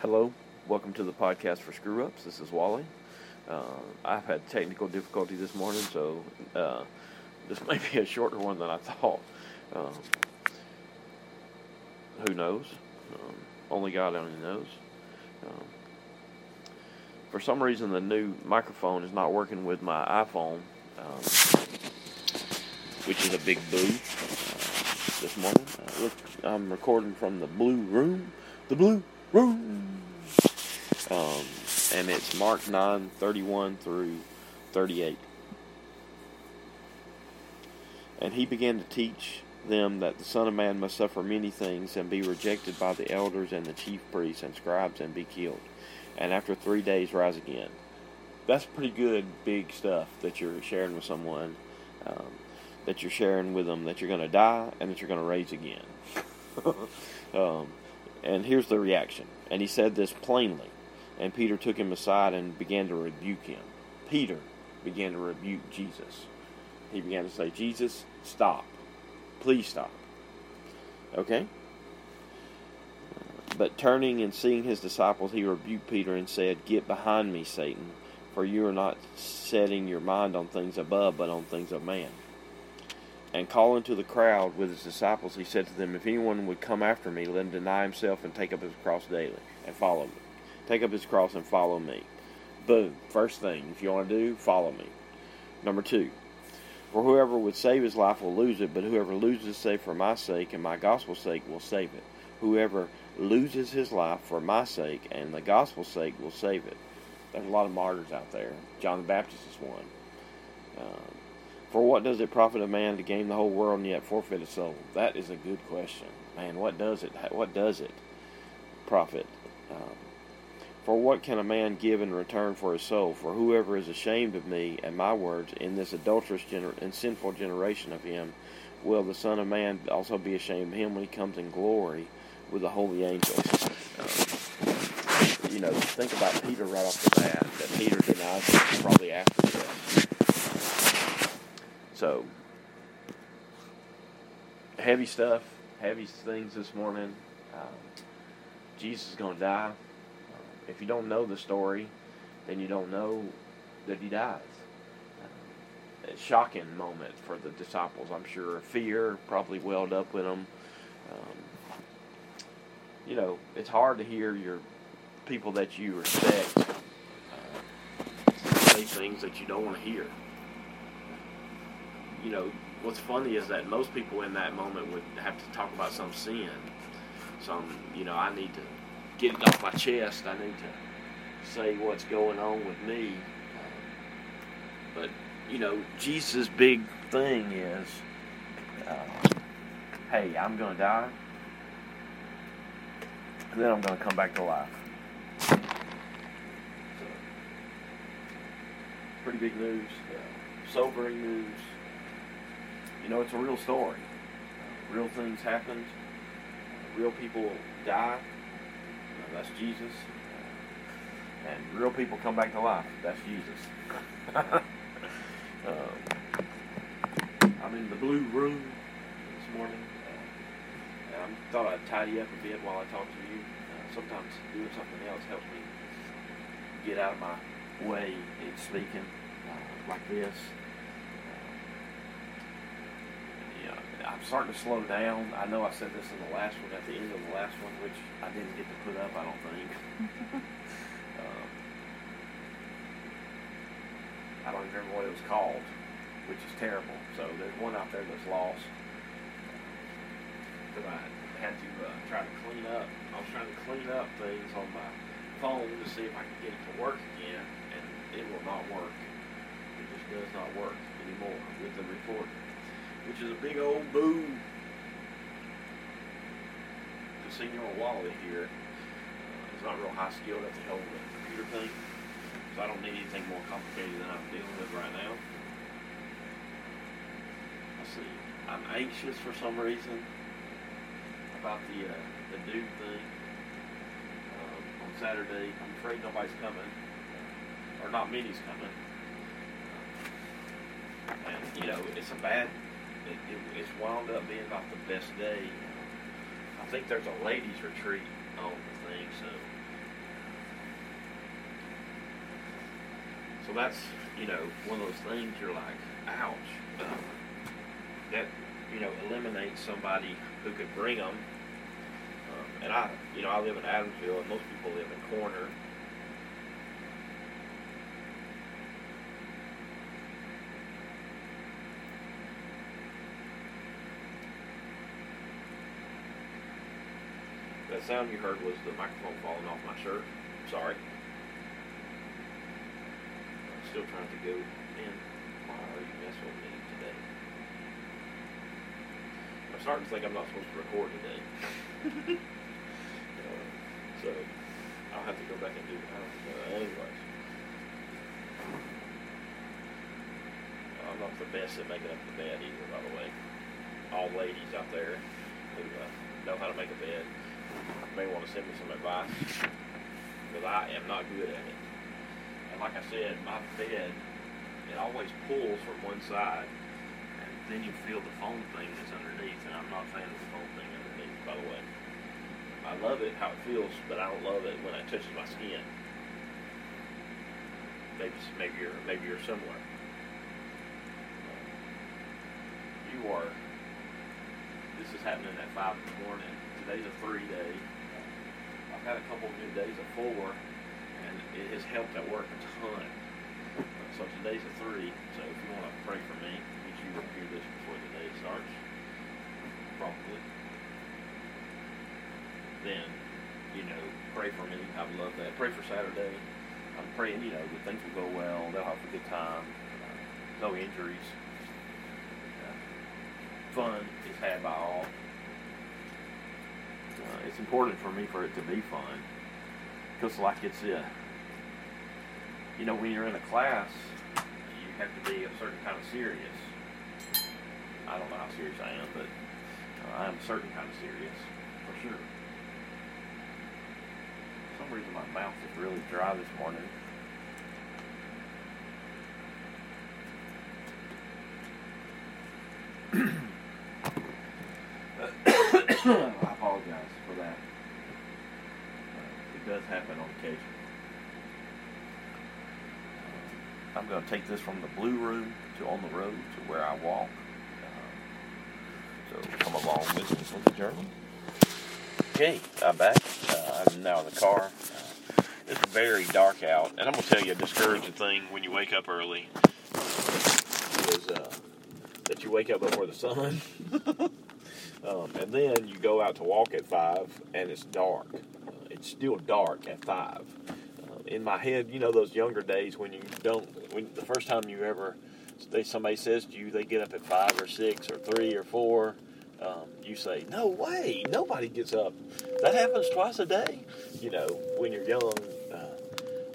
Hello, welcome to the podcast for Screw Ups. This is Wally. Uh, I've had technical difficulty this morning, so uh, this may be a shorter one than I thought. Um, who knows? Um, only God only knows. Um, for some reason, the new microphone is not working with my iPhone, um, which is a big boo uh, this morning. Uh, look, I'm recording from the blue room. The blue room. Um, and it's Mark 9 31 through 38. And he began to teach them that the Son of Man must suffer many things and be rejected by the elders and the chief priests and scribes and be killed, and after three days rise again. That's pretty good, big stuff that you're sharing with someone. Um, that you're sharing with them that you're going to die and that you're going to raise again. um, and here's the reaction. And he said this plainly. And Peter took him aside and began to rebuke him. Peter began to rebuke Jesus. He began to say, Jesus, stop. Please stop. Okay? But turning and seeing his disciples, he rebuked Peter and said, Get behind me, Satan, for you are not setting your mind on things above, but on things of man. And calling to the crowd with his disciples, he said to them, If anyone would come after me, let him deny himself and take up his cross daily and follow me. Take up his cross and follow me. Boom. First thing, if you want to do, follow me. Number two, for whoever would save his life will lose it, but whoever loses his life for my sake and my gospel's sake will save it. Whoever loses his life for my sake and the gospel's sake will save it. There's a lot of martyrs out there. John the Baptist is one. Um, for what does it profit a man to gain the whole world and yet forfeit his soul? That is a good question, man. What does it? What does it profit? Um, for what can a man give in return for his soul? For whoever is ashamed of me and my words in this adulterous gener- and sinful generation of him, will the Son of Man also be ashamed of him when he comes in glory with the holy angels? Um, you know, think about Peter right off the bat. That Peter denies him probably after this. So, heavy stuff, heavy things this morning. Um, Jesus is going to die. If you don't know the story, then you don't know that he dies. Shocking moment for the disciples, I'm sure. Fear probably welled up in them. Um, you know, it's hard to hear your people that you respect uh, say things that you don't want to hear. You know, what's funny is that most people in that moment would have to talk about some sin. Some, you know, I need to get it off my chest. I need to say what's going on with me. But, you know, Jesus' big thing is uh, hey, I'm going to die, and then I'm going to come back to life. So, pretty big news, uh, sobering news. You know, it's a real story. Uh, real things happened. real people die that's Jesus. And real people come back to life. That's Jesus. um, I'm in the blue room this morning. Uh, I thought I'd tidy up a bit while I talk to you. Uh, sometimes doing something else helps me get out of my way in speaking uh, like this. I'm starting to slow down. I know I said this in the last one, at the end of the last one, which I didn't get to put up, I don't think. um, I don't remember what it was called, which is terrible. So there's one out there that's lost that I had to uh, try to clean up. I was trying to clean up things on my phone to see if I could get it to work again, and it will not work. It just does not work anymore with the recorder which is a big old boo to Senor Wally here. Uh, he's not real high skilled at the whole computer thing, so I don't need anything more complicated than I'm dealing with right now. Let's see. I'm anxious for some reason about the uh, the dude thing um, on Saturday. I'm afraid nobody's coming, or not many's coming. And you know, it's a bad it, it, it's wound up being about the best day. I think there's a ladies retreat on the thing, so so that's you know one of those things you're like, ouch, um, that you know eliminates somebody who could bring them. Um, and I, you know, I live in Adamsville, and most people live in Corner That sound you heard was the microphone falling off my shirt. Sorry. I'm still trying to go in. Why are you messing with me today? I'm starting to think I'm not supposed to record today. uh, so I'll have to go back and do that. Uh, anyways. I'm not the best at making up the bed either, by the way. All ladies out there who uh, know how to make a bed may want to send me some advice because I am not good at it. And like I said, my bed it always pulls from one side, and then you feel the foam thing that's underneath, and I'm not a fan of the foam thing underneath. By the way, I love it how it feels, but I don't love it when it touches my skin. Maybe maybe you're maybe you're similar. You are. This is happening at five in the morning today's a three day. I've had a couple of new days of four, and it has helped at work a ton. So today's a three. So if you want to pray for me, get you to hear this before the day starts, probably. Then, you know, pray for me. I would love that. Pray for Saturday. I'm praying, you know, that things will go well. They'll have a good time. Uh, no injuries. Uh, fun is had by all. Uh, it's important for me for it to be fun because like it's uh, you know when you're in a class you have to be a certain kind of serious i don't know how serious i am but uh, i'm a certain kind of serious for sure for some reason my mouth is really dry this morning I apologize for that. Uh, it does happen on occasion. Uh, I'm going to take this from the blue room to on the road to where I walk. Uh, so come along with me with the journey. Okay, I'm back. Uh, I'm now in the car. Uh, it's very dark out, and I'm going to tell you a discouraging thing when you wake up early is uh, that you wake up before the sun. Um, and then you go out to walk at five, and it's dark. It's still dark at five. Uh, in my head, you know those younger days when you don't, when the first time you ever, they, somebody says to you, they get up at five or six or three or four. Um, you say, "No way! Nobody gets up." That happens twice a day. You know, when you're young, uh,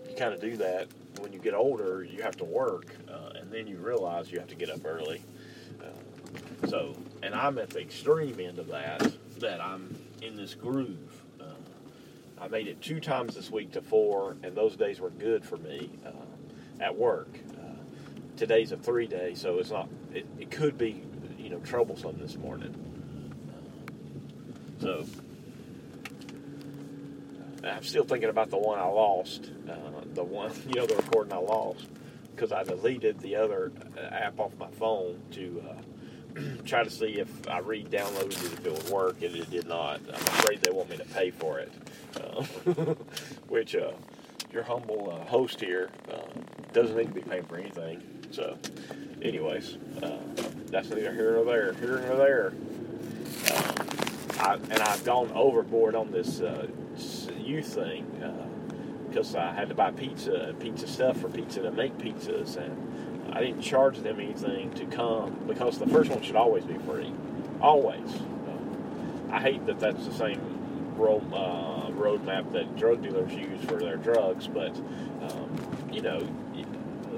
you kind of do that. When you get older, you have to work, uh, and then you realize you have to get up early. Uh, so and I'm at the extreme end of that. That I'm in this groove. Uh, I made it two times this week to four, and those days were good for me uh, at work. Uh, today's a three day, so it's not. It, it, could be, you know, troublesome this morning. so I'm still thinking about the one I lost. Uh, the one, you know, the recording I lost because I deleted the other app off my phone to uh, try to see if I re-downloaded it if it would work, and it did not. I'm afraid they want me to pay for it, uh, which uh, your humble uh, host here uh, doesn't need to be paying for anything. So, anyways, uh, that's neither here nor there. Here nor there. Um, I, and I've gone overboard on this uh, youth thing because I had to buy pizza pizza stuff for pizza to make pizzas and I didn't charge them anything to come because the first one should always be free, always. Uh, I hate that that's the same road uh, roadmap that drug dealers use for their drugs, but um, you know,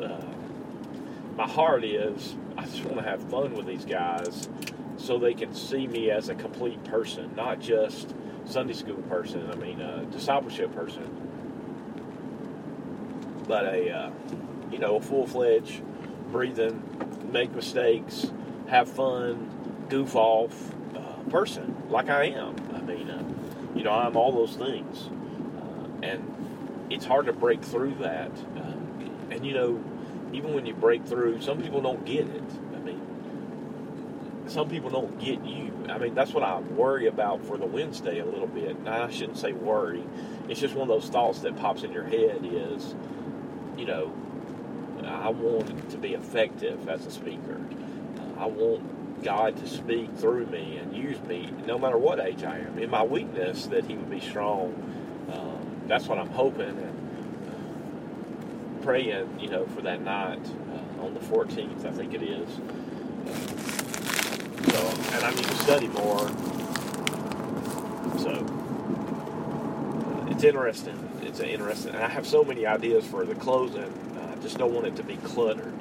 uh, my heart is I just want to have fun with these guys so they can see me as a complete person, not just Sunday school person. I mean, a discipleship person, but a uh, you know a full fledged breathing, make mistakes, have fun, goof off uh, person like I am. I mean, uh, you know, I'm all those things, uh, and it's hard to break through that. Uh, and you know, even when you break through, some people don't get it. I mean, some people don't get you. I mean, that's what I worry about for the Wednesday a little bit. Now, I shouldn't say worry. It's just one of those thoughts that pops in your head is, you know, I want to be effective as a speaker. I want God to speak through me and use me, no matter what age I am. In my weakness, that He would be strong. Um, that's what I'm hoping and uh, praying, you know, for that night uh, on the 14th, I think it is. so, and I need to study more. So, uh, it's interesting. It's interesting, and I have so many ideas for the closing just don't want it to be cluttered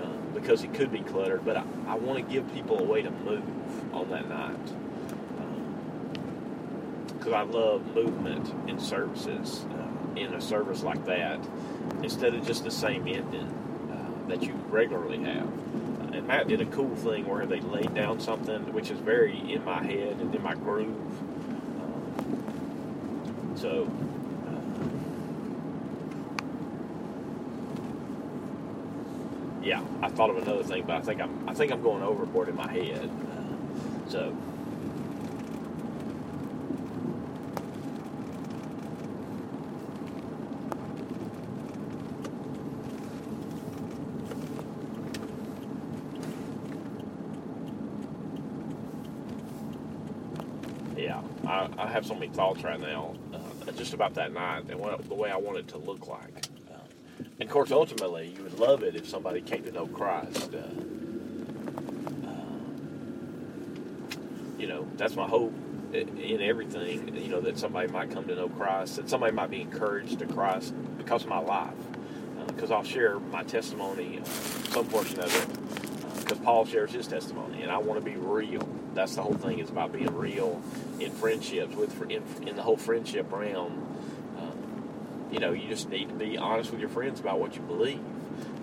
uh, because it could be cluttered. But I, I want to give people a way to move on that night because um, I love movement in services. Uh, in a service like that, instead of just the same ending uh, that you regularly have. Uh, and Matt did a cool thing where they laid down something which is very in my head and in my groove. Um, so yeah, I thought of another thing, but I think I'm I think I'm going overboard in my head. So. Yeah, I, I have so many thoughts right now, uh, just about that night and what, the way I want it to look like. Of course, ultimately, you would love it if somebody came to know Christ. Uh, you know, that's my hope in everything. You know, that somebody might come to know Christ, that somebody might be encouraged to Christ because of my life. Because uh, I'll share my testimony, uh, some portion of it, because uh, Paul shares his testimony, and I want to be real. That's the whole thing is about being real in friendships with in, in the whole friendship realm you know, you just need to be honest with your friends about what you believe.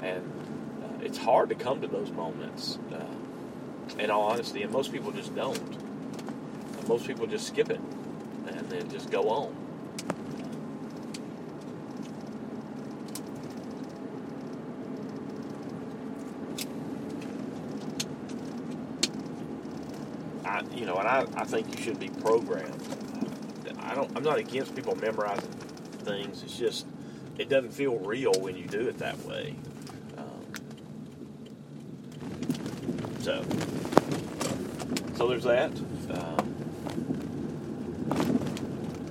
And uh, it's hard to come to those moments, uh, in all honesty, and most people just don't. And most people just skip it and then just go on. You know, and I, I think you should be programmed. I don't. I'm not against people memorizing things. It's just it doesn't feel real when you do it that way. Um, so, so there's that. Um,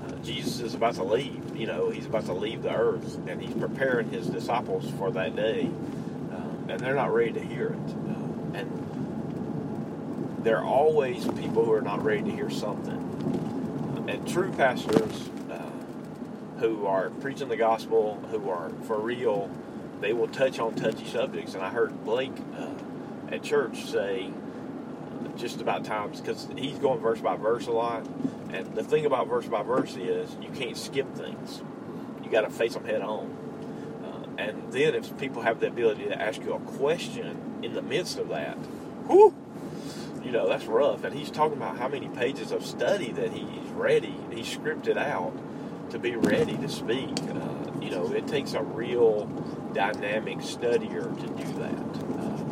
uh, Jesus is about to leave. You know, he's about to leave the earth, and he's preparing his disciples for that day, uh, and they're not ready to hear it. Uh, and there are always people who are not ready to hear something. And true pastors who are preaching the gospel, who are for real, they will touch on touchy subjects. And I heard Blake uh, at church say uh, just about times because he's going verse by verse a lot. And the thing about verse by verse is you can't skip things. You got to face them head on. Uh, and then if people have the ability to ask you a question in the midst of that, whoo, you know that's rough. And he's talking about how many pages of study that he's ready, he's scripted out to be ready to speak. Uh, you know, it takes a real dynamic studier to do that. Uh,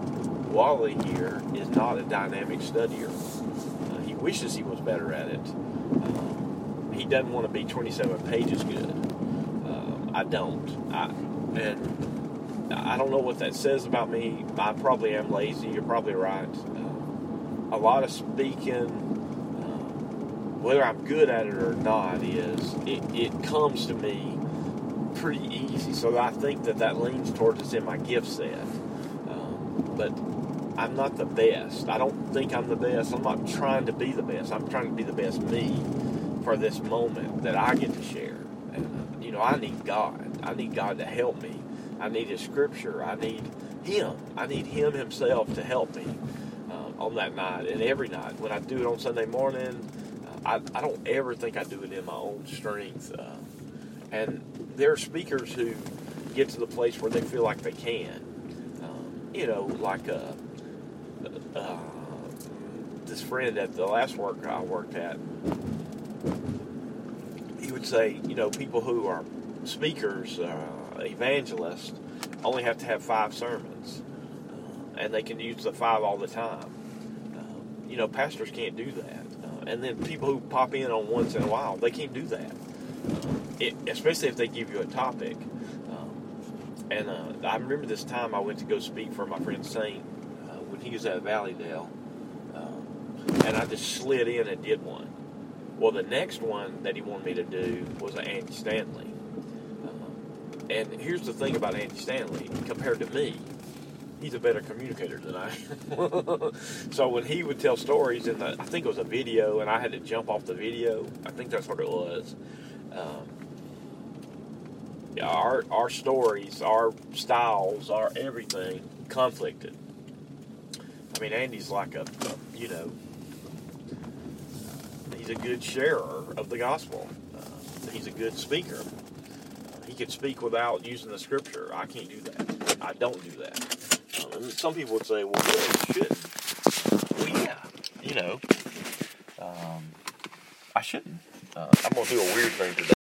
Wally here is not a dynamic studier. Uh, he wishes he was better at it. Uh, he doesn't want to be 27 pages good. Uh, I don't. I, and I don't know what that says about me. I probably am lazy. You're probably right. Uh, a lot of speaking whether I'm good at it or not is it, it comes to me pretty easy. So I think that that leans towards it's in my gift set. Um, but I'm not the best. I don't think I'm the best. I'm not trying to be the best. I'm trying to be the best me for this moment that I get to share. And, uh, you know, I need God. I need God to help me. I need His Scripture. I need Him. I need Him Himself to help me uh, on that night and every night. When I do it on Sunday morning, I, I don't ever think I do it in my own strength. Uh, and there are speakers who get to the place where they feel like they can. Um, you know, like uh, uh, this friend at the last work I worked at, he would say, you know, people who are speakers, uh, evangelists, only have to have five sermons, uh, and they can use the five all the time. Uh, you know, pastors can't do that, and then people who pop in on once in a while, they can't do that. It, especially if they give you a topic. Um, and uh, I remember this time I went to go speak for my friend Saint uh, when he was at Valleydale, um, and I just slid in and did one. Well, the next one that he wanted me to do was an Andy Stanley. Uh, and here's the thing about Andy Stanley compared to me, he's a better communicator than I am. so when he would tell stories, and I think it was a video, and I had to jump off the video, I think that's what it was. Um, yeah, our our stories, our styles, our everything conflicted. I mean, Andy's like a, a you know, he's a good sharer of the gospel. Uh, he's a good speaker. He can speak without using the scripture. I can't do that. I don't do that. Some people would say, "Well, yeah, you should." Well, yeah, you know, um, I shouldn't. Uh, I'm gonna do a weird thing today.